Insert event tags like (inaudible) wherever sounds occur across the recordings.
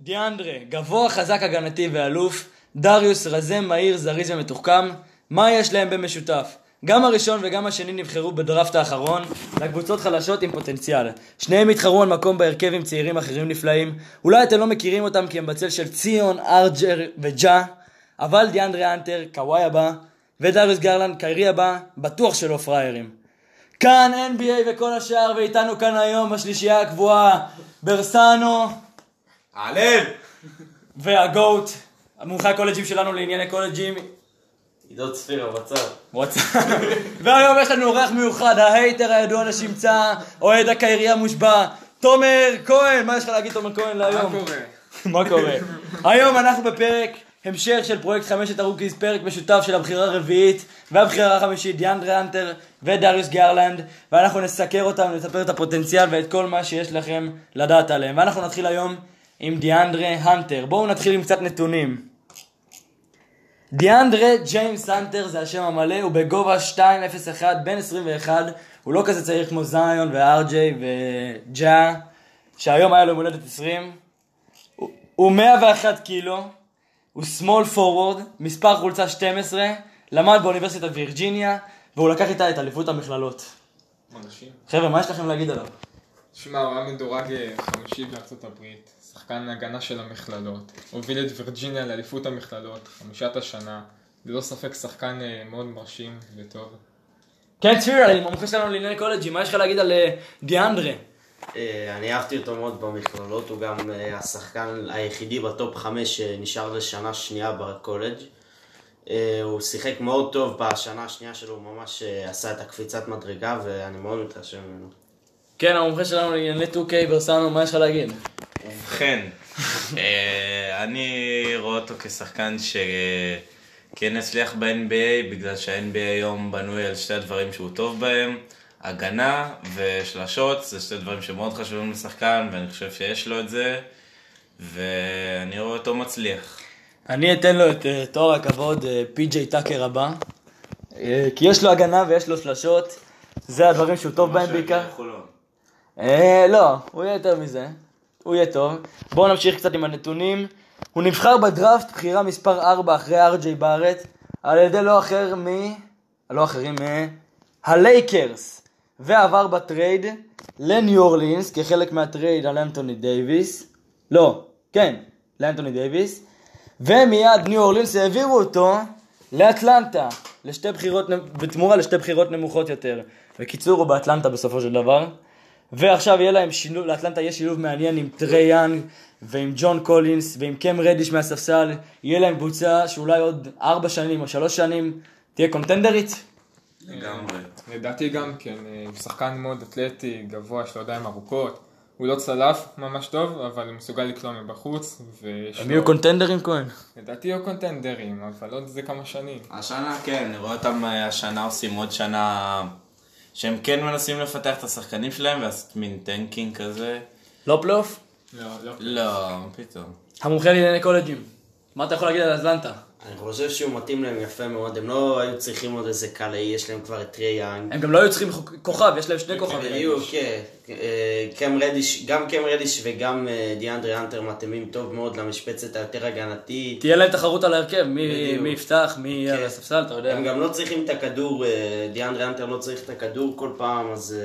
דיאנדרה, גבוה, חזק, הגנתי ואלוף. דריוס, רזה, מהיר, זריז ומתוחכם. מה יש להם במשותף? גם הראשון וגם השני נבחרו בדראפט האחרון לקבוצות חלשות עם פוטנציאל. שניהם התחרו על מקום בהרכב עם צעירים אחרים נפלאים. אולי אתם לא מכירים אותם כי הם בצל של ציון, ארג'ר וג'ה, אבל דיאנדרה אנטר, קוואי הבא, ודריוס גרלנד, קיירי הבא, בטוח שלא פראיירים. כאן NBA וכל השאר, ואיתנו כאן היום בשלישייה הקבועה, ברסנו הלל! וה GOAT, המומחה הקולג'ים שלנו לענייני קולג'ים, עידו צפירה בצד. What's up. והיום יש לנו אורח מיוחד, ה hater הידוע לשמצה, אוהד הקיירי המושבע, תומר כהן, מה יש לך להגיד תומר כהן להיום? מה קורה? מה קורה? היום אנחנו בפרק המשך של פרויקט חמשת ה rookies, פרק משותף של הבחירה הרביעית והבחירה החמישית, דיאנדרה האנטר ודריוס גרלנד, ואנחנו נסקר אותם, נספר את הפוטנציאל ואת כל מה שיש לכם לדעת עליהם. ואנחנו נתחיל היום עם דיאנדרה הנטר. בואו נתחיל עם קצת נתונים. דיאנדרה ג'יימס הנטר זה השם המלא, הוא בגובה 2.01, בן 21, הוא לא כזה צעיר כמו זיון וארג'יי וג'ה, שהיום היה לו יום הולדת 20. הוא- הוא 101 קילו, הוא small forward, מספר חולצה 12, למד באוניברסיטת וירג'יניה, והוא לקח איתה את אליפות המכללות. אנשים. חבר'ה, מה יש לכם להגיד עליו? שמע, הוא היה מדורג אה, חמישי בארצות הברית, שחקן הגנה של המכללות, הוביל את וירג'יניה לאליפות המכללות, חמישת השנה, ללא ספק שחקן אה, מאוד מרשים וטוב. כן, צפיר, המומחה שלנו לענייני קולג'י, מה יש לך להגיד על אה, דיאנדרה? אה, אני אהבתי אותו מאוד במכללות, הוא גם אה, השחקן היחידי ב top 5 שנשאר לשנה שנייה בקולג'. אה, הוא שיחק מאוד טוב בשנה השנייה שלו, הוא ממש אה, עשה את הקפיצת מדרגה ואני מאוד מתרשם ממנו. כן, המומחה שלנו לענייני 2K ברסנו, מה יש לך להגיד? ובכן, אה, אני רואה אותו כשחקן שכן הצליח ב-NBA, בגלל שה-NBA היום בנוי על שתי הדברים שהוא טוב בהם, הגנה ושלשות, זה שתי דברים שמאוד חשובים לשחקן, ואני חושב שיש לו את זה, ואני רואה אותו מצליח. אני אתן לו את אה, תואר הכבוד אה, פי.ג'יי טאקר הבא, אה, כי יש לו הגנה ויש לו שלשות, זה הדברים שהוא טוב בהם בעיקר. אה, לא, הוא יהיה יותר מזה. הוא יהיה טוב. בואו נמשיך קצת עם הנתונים. הוא נבחר בדראפט בחירה מספר 4 אחרי ארג'יי בארט, על ידי לא אחר מ... לא אחרים מ... הלייקרס, ועבר בטרייד לניו אורלינס כחלק מהטרייד על אנטוני דייוויס. לא, כן, לאנטוני דייוויס. ומיד ניו אורלינס העבירו אותו לאטלנטה, לשתי בחירות, בתמורה לשתי בחירות נמוכות יותר. בקיצור, הוא באטלנטה בסופו של דבר. ועכשיו יהיה להם שילוב, לאטלנטה יהיה שילוב מעניין עם טריי יאנג ועם ג'ון קולינס ועם קם רדיש מהספסל. יהיה להם קבוצה שאולי עוד ארבע שנים או שלוש שנים תהיה קונטנדרית. לגמרי. לדעתי גם כן, אה, הוא שחקן מאוד אתלטי, גבוה, יש לו ידיים ארוכות. הוא לא צלף ממש טוב, אבל הוא מסוגל לקלוע מבחוץ, ויש הם יהיו לו... קונטנדרים כהן. לדעתי יהיו קונטנדרים, אבל עוד איזה כמה שנים. השנה, כן, אני רואה אותם אה, השנה עושים עוד שנה שהם כן מנסים לפתח את השחקנים שלהם ולעשות מין tanking כזה. לא פלייאוף? לא, לא. לא, פתאום. המומחה לענייני קולג'ים. מה אתה יכול להגיד על אטלנטה? אני חושב שהוא מתאים להם יפה מאוד, הם לא היו צריכים עוד איזה קלעי, יש להם כבר את טרי יאנג. הם גם לא היו צריכים כוכב, יש להם שני כוכבים. בדיוק, כן. אה, קם רדיש, גם קם רדיש וגם אה, דיאנדרה האנטר מתאימים טוב מאוד למשבצת היותר הגנתית. תהיה להם תחרות על ההרכב, מי יפתח, מי יהיה כן. על הספסל, אתה יודע. הם גם לא צריכים את הכדור, אה, דיאנדרה האנטר לא צריך את הכדור כל פעם, אז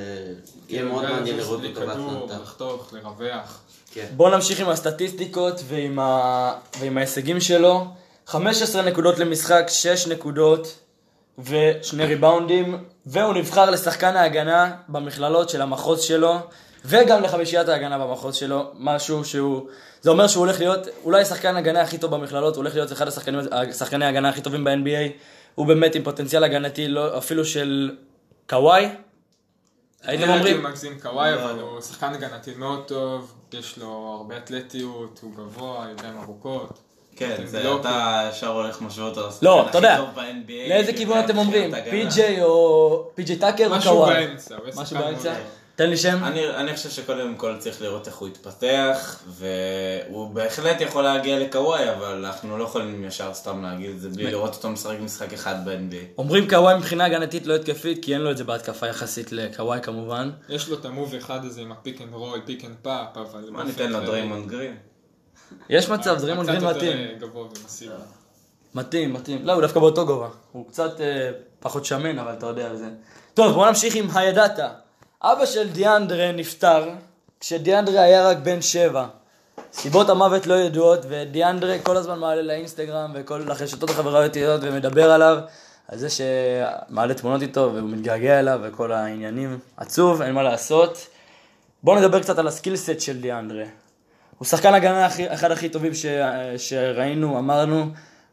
יהיה מאוד יודע מעניין לראות אותו באטלנטה. לחתוך, לרווח. כן. בואו נמשיך עם הסטטיסטיקות. ועם ההישגים שלו. 15 נקודות למשחק, 6 נקודות ושני ריבאונדים, והוא נבחר לשחקן ההגנה במכללות של המחוז שלו, וגם לחמישיית ההגנה במחוז שלו, משהו שהוא... זה אומר שהוא הולך להיות אולי שחקן הגנה הכי טוב במכללות, הוא הולך להיות אחד השחקני ההגנה הכי טובים ב-NBA, הוא באמת עם פוטנציאל הגנתי לא, אפילו של קוואי. הייתם אני אומרים? הייתי מגזים קוואי, לא, אבל לא. הוא שחקן הגנתי מאוד טוב, יש לו הרבה אתלטיות, הוא גבוה, ידיים ארוכות. כן, זה לא- אתה ישר הולך משווה אותו לא, אתה יודע. לאיזה כיוון אתם אומרים? פי.ג'יי או פי.ג'יי טאקר או משהו קוואי? באמצע, הוא משהו באמצע? מאוד- תן לי שם. אני, אני חושב שקודם כל צריך לראות איך הוא יתפתח, והוא בהחלט יכול להגיע לקוואי, אבל אנחנו לא יכולים ישר סתם להגיד את זה בלי לראות אותו משחק משחק אחד ב-NBA. אומרים קוואי מבחינה הגנתית לא התקפית, כי אין לו את זה בהתקפה יחסית לקוואי כמובן. יש לו את ה move אחד הזה עם ה pick and roll, pick and pop, אבל... מה ניתן לו דריימונד גרין? יש מצב, דריימונד גרין מתאים. ומסיבי. מתאים, מתאים. לא, הוא דווקא באותו גובה. הוא קצת אה, פחות שמן, אבל אתה יודע זה. טוב, בוא נמשיך עם הידעת. אבא של דיאנדרה נפטר כשדיאנדרה היה רק בן שבע. סיבות המוות לא ידועות, ודיאנדרה כל הזמן מעלה לאינסטגרם וכל לרשתות החברתיות ומדבר עליו, על זה שמעלה תמונות איתו והוא מתגעגע אליו וכל העניינים. עצוב, אין מה לעשות. בואו נדבר קצת על הסקילסט של דיאנדרה. הוא שחקן הגנה הכי, אחד הכי טובים ש, שראינו, אמרנו,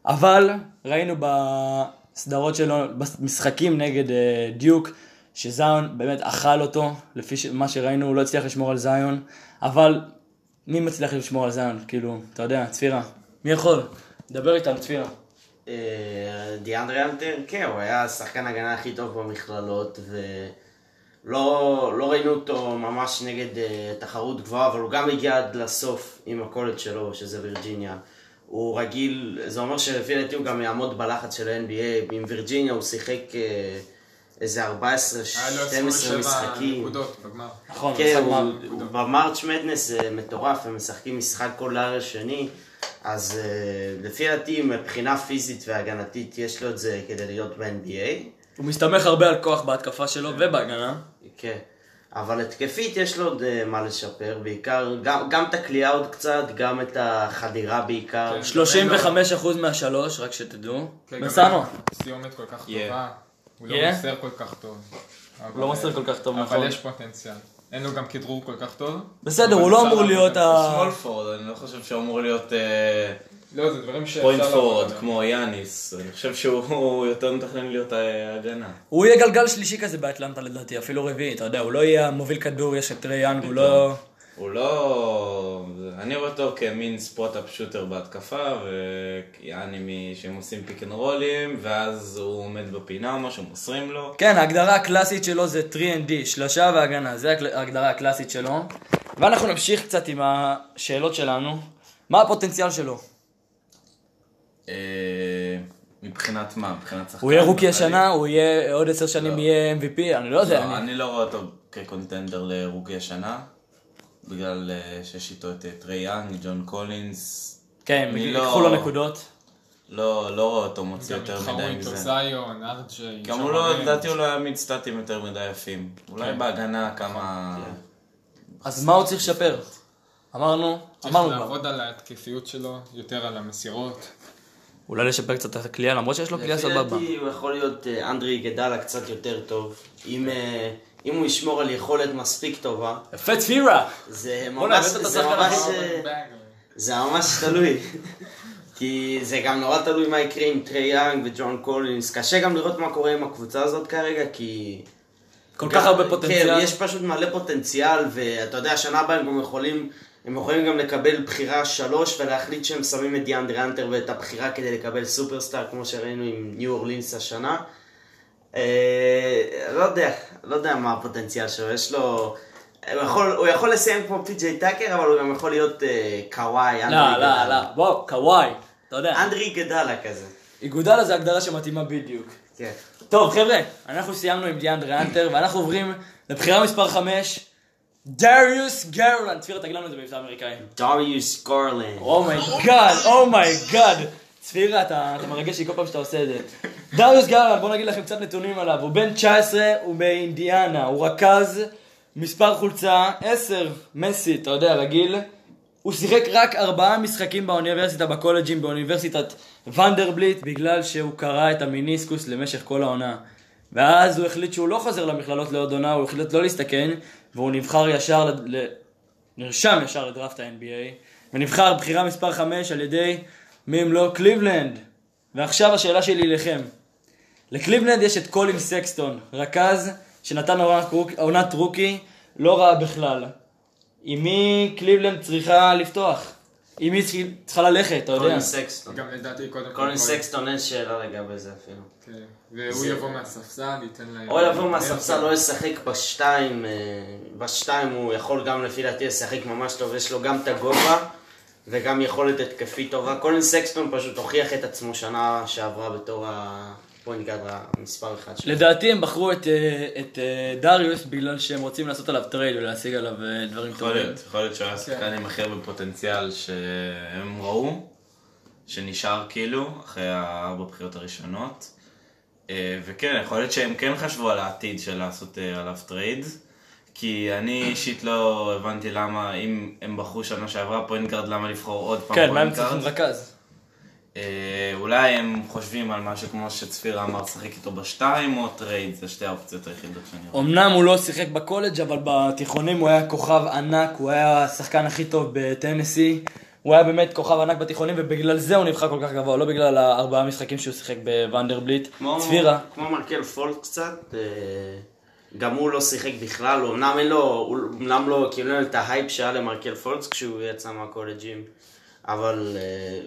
אבל ראינו בסדרות שלו, במשחקים נגד אה, דיוק, שזיון באמת אכל אותו, לפי ש- מה שראינו, הוא לא הצליח לשמור על זיון, אבל מי מצליח לשמור על זיון? כאילו, אתה יודע, צפירה, מי יכול? דבר איתנו, צפירה. אה, דיאנדרי אלטר, כן, הוא היה שחקן הגנה הכי טוב במכללות, ולא לא ראינו אותו ממש נגד אה, תחרות גבוהה, אבל הוא גם הגיע עד לסוף עם הקולג' שלו, שזה וירג'יניה. הוא רגיל, זה אומר שלפי דעתי הוא גם יעמוד בלחץ של ה-NBA. עם וירג'יניה הוא שיחק אה, איזה 14-12 היה לו 27 משחקים. נקודות בגמר. נכון, כן, הוא, הוא במרץ' מדנס זה מטורף, הם משחקים משחק כל לילה שני, אז uh, לפי דעתי מבחינה פיזית והגנתית יש לו את זה כדי להיות ב-NBA, הוא מסתמך הרבה על כוח בהתקפה שלו ובהגנה. כן. אבל התקפית יש לו עוד uh, מה לשפר, בעיקר, גם, גם את הכלייה עוד קצת, גם את החדירה בעיקר. כן. 35% מהשלוש, רק שתדעו. כן, בסנו. גם סיומת כל כך Yeah. טובה. הוא Yeah. לא מוסר כל כך טוב. הוא לא מוסר כל כך טוב, נכון. אבל יש פוטנציאל. אין לו גם כדרור כל כך טוב. בסדר, הוא אבל לא אמור להיות. ה... small forward, אני לא חושב שהוא אמור להיות אה, לא, זה דברים שאפשר point forward. כמו יאניס. אני חושב שהוא (laughs) יותר מתכנן להיות אה, הגנה. הוא יהיה גלגל שלישי כזה באטלנטה לדעתי, אפילו רביעי, אתה יודע, הוא לא יהיה המוביל כדור, יש את טרי יאנג, הוא לא... הוא לא... אני רואה אותו כמין spot-up shooter בהתקפה, ויעני מי שהם עושים pick and roll ים, ואז הוא עומד בפינה או משהו, מוסרים לו. כן, ההגדרה הקלאסית שלו זה 3&D, שלושה והגנה, זה ההגדרה הקלאסית שלו. ואנחנו נמשיך קצת עם השאלות שלנו. מה הפוטנציאל שלו? אה, מבחינת מה? מבחינת שחקן? הוא יהיה rookie? השנה, הוא יהיה עוד עשר שנים לא. יהיה MVP, אני לא יודע. לא, אני- אני לא רואה אותו כ contender ל rookie השנה, בגלל אה, שיש איתו את אה, טרי יאנג, ג'ון קולינס. כן, אני ייקחו לא- לו נקודות. לא, לא רואה אותו מוציא גם יותר התחרו מדי איתו מזה. זיון, ארג'יי. גם הוא לא, לדעתי הוא לא יעמיד סטטים יותר מדי יפים. אולי בהגנה כמה... אז מה הוא צריך לשפר? אמרנו, צריך אמרנו כבר. לעבוד על ההתקפיות שלו, יותר על המסירות. אולי לשפר קצת את הקליעה, למרות שיש לו לפי סבבה. דעתי הוא יכול להיות אה, אנדרי גדלה קצת יותר טוב. אם, אה, אם הוא ישמור על יכולת מספיק טובה, יפה צפירה! זה ממש, זה ממש, זה ממש תלוי. כי זה גם נורא תלוי מה יקרה עם טרי יאנג וג'ון קולינס. קשה גם לראות מה קורה עם הקבוצה הזאת כרגע, כי... כל כך הרבה פוטנציאל. כן, יש פשוט מלא פוטנציאל, ואתה יודע, שנה הבאה הם גם יכולים... הם יכולים גם לקבל בחירה שלוש ולהחליט שהם שמים את דיאנדרה האנטר ואת הבחירה כדי לקבל superstar, כמו שראינו עם ניו אורלינס השנה. אה, לא יודע, לא יודע מה הפוטנציאל שלו, יש לו... הוא יכול, הוא יכול לסיים כמו פי.ג'יי טאקר, אבל הוא גם יכול להיות אה, קוואי, אנדרי לא, לא, גדלה. לא, בוא, קוואי, אתה יודע. אנדרה איגודלה כזה. איגודלה זה הגדרה שמתאימה בדיוק. כן. טוב, חבר'ה, אנחנו סיימנו עם דיאנדרה האנטר, ואנחנו עוברים לבחירה מספר 5, דריוס גרלנד. צפירה, תגיד לנו את זה במבטא אמריקאי. דריוס גורלנד. Oh my God, Oh my God. צפירה, אתה אתה מרגש לי כל פעם שאתה עושה את זה. דריוס גרלנד, בואו נגיד לכם קצת נתונים עליו. הוא בן 19, הוא באינדיאנה, הוא רכז, מספר חולצה 10, מסי, אתה יודע, רגיל. הוא שיחק רק ארבעה משחקים באוניברסיטה, בקולג'ים, באוניברסיטת ונדרבליט, בגלל שהוא קרע את המיניסקוס למשך כל העונה. ואז הוא החליט שהוא לא חוזר למכללות לעוד עונה, הוא החליט לא להסתכן, והוא נבחר ישר, ל... נרשם ישר לדראפט ה-NBA, ונבחר בחירה מספר 5 על ידי מי אם לא קליבלנד. ועכשיו השאלה שלי אליכם. לקליבלנד יש את קולין סקסטון, רכז שנתן עונת rook- עונת rookie לא רעה בכלל. עם מי קליבלנד צריכה לפתוח? אם היא צריכה ללכת, אתה יודע. קולין סקסטון. גם לדעתי קודם כל... קולין סקסטון אין שאלה לגבי זה אפילו. כן. והוא יבוא מהספסל, ייתן להם... או יבוא מהספסל, לא ישחק בשתיים, אה, בשתיים הוא יכול גם לפי דעתי לשחק ממש טוב, יש לו גם את הגובה וגם יכולת התקפית טובה. קולין סקסטון פשוט הוכיח את עצמו שנה שעברה בתור ה point guard המספר אחד שלו. לדעתי הם בחרו את, אה, את אה, דריוס בגלל שהם רוצים לעשות עליו trade ולהשיג עליו אה, דברים יכול טובים. להיות, יכול להיות שהוא היה שחקן עם הכי הרבה פוטנציאל שהם ראו, שנשאר כאילו, אחרי הארבע בחירות הראשונות. וכן, יכול להיות שהם כן חשבו על העתיד של לעשות עליו trade. כי אני אישית לא הבנתי למה, אם הם בחרו שנה שעברה point guard, למה לבחור עוד פעם כן, מה הם point צריכים guard? רכז? אולי הם חושבים על משהו כמו שצפירה אמר, לשחק איתו בשתיים או trade, זה שתי האופציות היחידות שאני רואה. אמנם הוא לא שיחק בקולג' אבל בתיכונים הוא היה כוכב ענק, הוא היה השחקן הכי טוב בטנסי. הוא היה באמת כוכב ענק בתיכונים ובגלל זה הוא נבחר כל כך גבוה, לא בגלל הארבעה משחקים שהוא שיחק בוונדרבילט. כמו, צפירה. כמו מרקל פולטס קצת, אה, גם הוא לא שיחק בכלל, הוא אמנם אין לו, הוא אמנם לא, כאילו אין לו את ההייפ שהיה למרקל פולטס כשהוא יצא מהקולג'ים, אבל אה,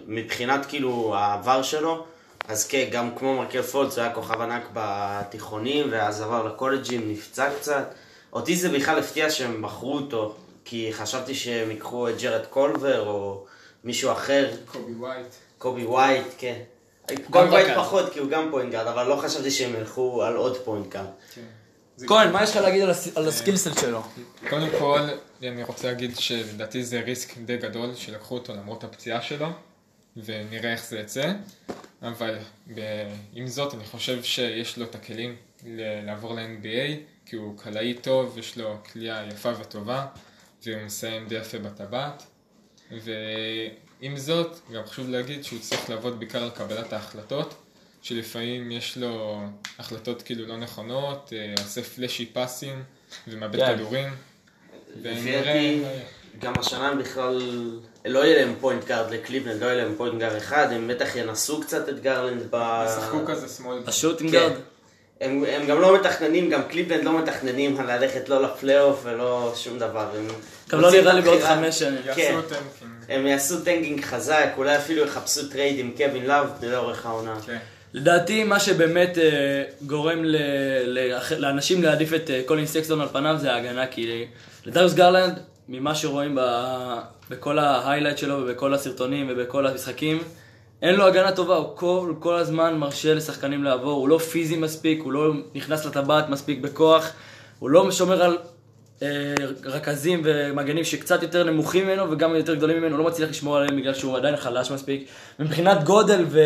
מבחינת כאילו העבר שלו, אז כן, גם כמו מרקל פולטס, הוא היה כוכב ענק בתיכונים, ואז עבר לקולג'ים, נפצע קצת. אותי זה בכלל הפתיע שהם בחרו אותו, כי חשבתי שהם ייקחו את ג'רד קולבר, או מישהו אחר, קובי ווייט. קובי ווייט, כן. קובי ווייט. פחות, כי הוא גם point guard, אבל לא חשבתי שהם ילכו על עוד point guard. כן. כהן, מה יש לך להגיד על הס- על ה skill set שלו? קודם כל, אני רוצה להגיד שלדעתי זה ריסק די גדול שלקחו אותו למרות הפציעה שלו, ונראה איך זה יצא. אבל ב- עם זאת, אני חושב שיש לו את הכלים ל- לעבור ל-NBA, כי הוא קלעי טוב, יש לו כליאה יפה וטובה, והוא מסיים די יפה בטבעת. ועם זאת, גם חשוב להגיד שהוא צריך לעבוד בעיקר על קבלת ההחלטות, שלפעמים יש לו החלטות כאילו לא נכונות, אה, עושה flashy pass ים ומאבד כן. כדורים. לפי ונראה דעתי. גם השנה הם בכלל, לא יהיה להם point guard לקליבלנד, לא יהיה להם point guard אחד, הם בטח ינסו קצת את גרלנד ב... ישחקו כזה small. ה shooting. guard? הם, הם גם לא מתכננים, גם קליבלנד לא מתכננים ללכת לא לפלייאוף ולא שום דבר. הם גם לא נראה לי בעוד. חמש שנים. כן. יעשו tanking. הם יעשו tanking חזק, אולי אפילו יחפשו trade עם קווין לאב לאורך העונה. כן. לדעתי מה שבאמת אה, גורם ל, ל, לאנשים להעדיף את אה, קולין סקסטון על פניו זה ההגנה, כי לדריוס גרלנד, ממה שרואים ב, בכל ה highlight שלו ובכל הסרטונים ובכל המשחקים, אין לו הגנה טובה, הוא כל, כל הזמן מרשה לשחקנים לעבור, הוא לא פיזי מספיק, הוא לא נכנס לטבעת מספיק בכוח, הוא לא שומר על אה, רכזים ומגנים שקצת יותר נמוכים ממנו וגם יותר גדולים ממנו, הוא לא מצליח לשמור עליהם בגלל שהוא עדיין חלש מספיק. מבחינת גודל ו...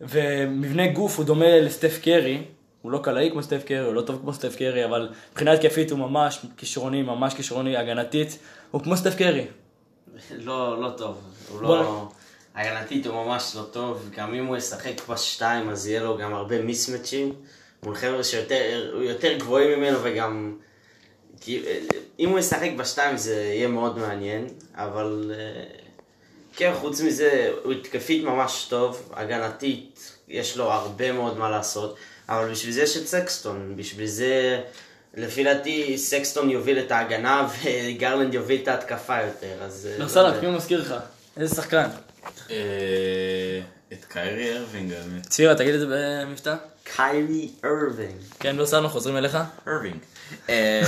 ומבנה גוף הוא דומה לסטף קרי, הוא לא קלעי כמו סטף קרי, הוא לא טוב כמו סטף קרי, אבל מבחינה התקפית הוא ממש כישרוני, ממש כישרוני, הגנתית, הוא כמו סטף קרי. (laughs) לא, לא טוב. הוא לא... הגנתית הוא ממש לא טוב, גם אם הוא ישחק בשתיים אז יהיה לו גם הרבה מיסמצ'ים מול חבר'ה שיותר יותר גבוהים ממנו וגם... כי, אם הוא ישחק בשתיים זה יהיה מאוד מעניין, אבל אה, כן, חוץ מזה, הוא התקפית ממש טוב, הגנתית, יש לו הרבה מאוד מה לעשות, אבל בשביל זה יש את סקסטון, בשביל זה, לפי דעתי, סקסטון יוביל את ההגנה וגרלנד יוביל את ההתקפה יותר, אז... אה, לא לא יודע. מי הוא מזכיר לך? איזה שחקן? אה, את קיירי ארווינג האמת. צפירה, תגיד את זה במבטא? קיירי ארווינג. כן, לא סלאם, חוזרים אליך? ארווינג. אה,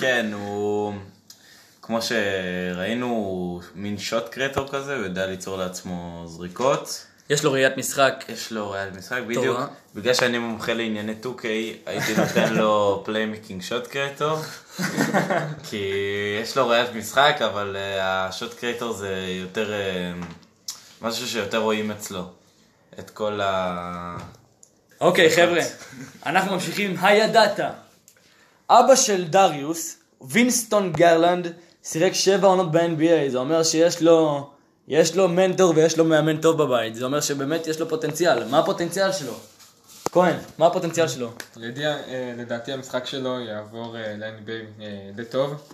כן, הוא... כמו שראינו, הוא מין shot creator כזה, הוא יודע ליצור לעצמו זריקות. יש לו ראיית משחק. יש לו ראיית משחק, בדיוק. אה? בגלל שאני מומחה לענייני 2K, הייתי נותן לו playmaking shot creator. כי יש לו ראיית משחק, אבל אה, ה shot creator זה יותר... אה, משהו שיותר רואים אצלו. את כל ה... אוקיי, חבר'ה, אנחנו ממשיכים. הידעת. אבא של דריוס, וינסטון גרלנד, שיחק שבע עונות ב-NBA, זה אומר שיש לו, יש לו מנטור ויש לו מאמן טוב בבית, זה אומר שבאמת יש לו פוטנציאל. מה הפוטנציאל שלו? כהן, מה הפוטנציאל שלו? לדעתי, אה, לדעתי המשחק שלו יעבור אה, ל-NBA אה, די טוב.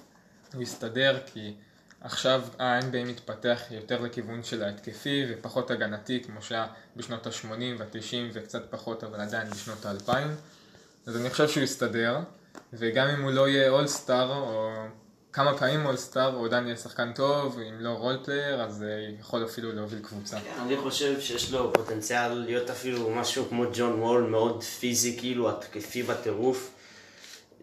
הוא יסתדר כי עכשיו ה-NBA מתפתח יותר לכיוון של ההתקפי ופחות הגנתי כמו שהיה בשנות ה-80 וה-90 וקצת פחות אבל עדיין בשנות ה-2000. אז אני חושב שהוא יסתדר וגם אם הוא לא יהיה all-star או כמה פעמים all-star, הוא עדיין יהיה שחקן טוב, אם לא role player, אז אה, יכול אפילו להוביל קבוצה. כן, אני חושב שיש לו פוטנציאל להיות אפילו משהו כמו ג'ון וול, מאוד פיזי, כאילו, התקפי בטירוף.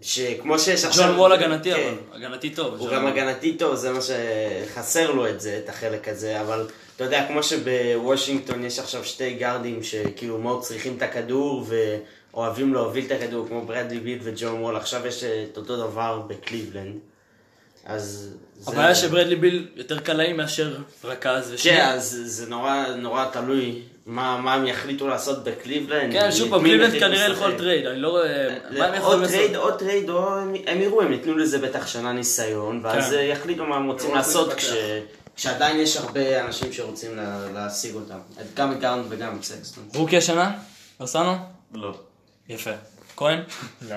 שכמו שיש עכשיו... ג'ון וול הגנתי כן. אבל, הגנתי טוב. הוא גם. הגנתי טוב, זה מה שחסר לו את זה, את החלק הזה, אבל אתה יודע, כמו שבוושינגטון יש עכשיו שתי גארדים שכאילו מאוד צריכים את הכדור ואוהבים להוביל את הכדור, כמו ברדלי ביל וג'ון וול, עכשיו יש את אותו דבר בקליבלנד. אז... זה- הבעיה שברדלי ביל יותר קלעי מאשר רכז. כן, ושנייה- אז זה נורא, נורא תלוי מה, מה הם יחליטו לעשות בקליבלנד. כן, שוב פעם, קליבלנד כנראה לשחק. לכל trade, אני לא רואה... מה הם או יכולים trade, לעשות? או trade, או הם יראו, הם ייתנו לזה בטח שנה ניסיון, ואז כן. אה, יחליטו מה הם רוצים לא לעשות. כש... כשעדיין יש הרבה אנשים שרוצים לה- להשיג אותם. את- גם את גארנד וגם את סקסטון. רוקי השנה? ארסנו? לא. יפה. כהן? לא,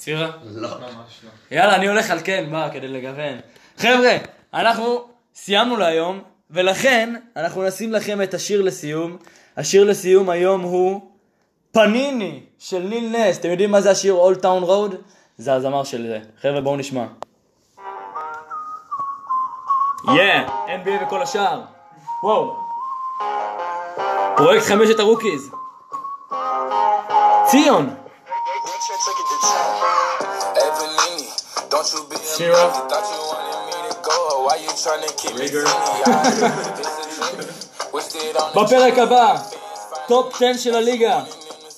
צירה? לא. ממש לא. יאללה, אני הולך על כן, מה, כדי לגוון. חבר'ה, אנחנו סיימנו להיום, ולכן אנחנו נשים לכם את השיר לסיום. השיר לסיום היום הוא פניני של ניל נס. אתם יודעים מה זה השיר Old Town Road? זה הזמר של זה. חבר'ה, בואו נשמע. Yeah, NBA וכל השאר. וואו. פרויקט חמשת ה rookies. ציון. On the בפרק הבא, top 10 של הליגה.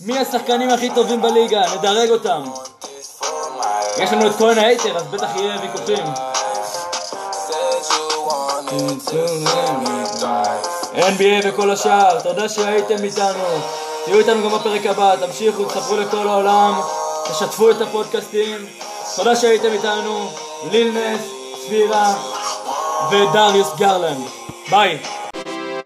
מי השחקנים הכי טובים בליגה? נדרג אותם. יש לנו את כהן האייטר, אז בטח יהיה ויכוחים. NBA וכל השאר, תודה שהייתם איתנו. תהיו איתנו גם בפרק הבא, תמשיכו, תספרו לכל העולם, תשתפו את הפודקאסטים. תודה שהייתם איתנו, ליל נס, צבירה ודריוס גרלנד. ביי.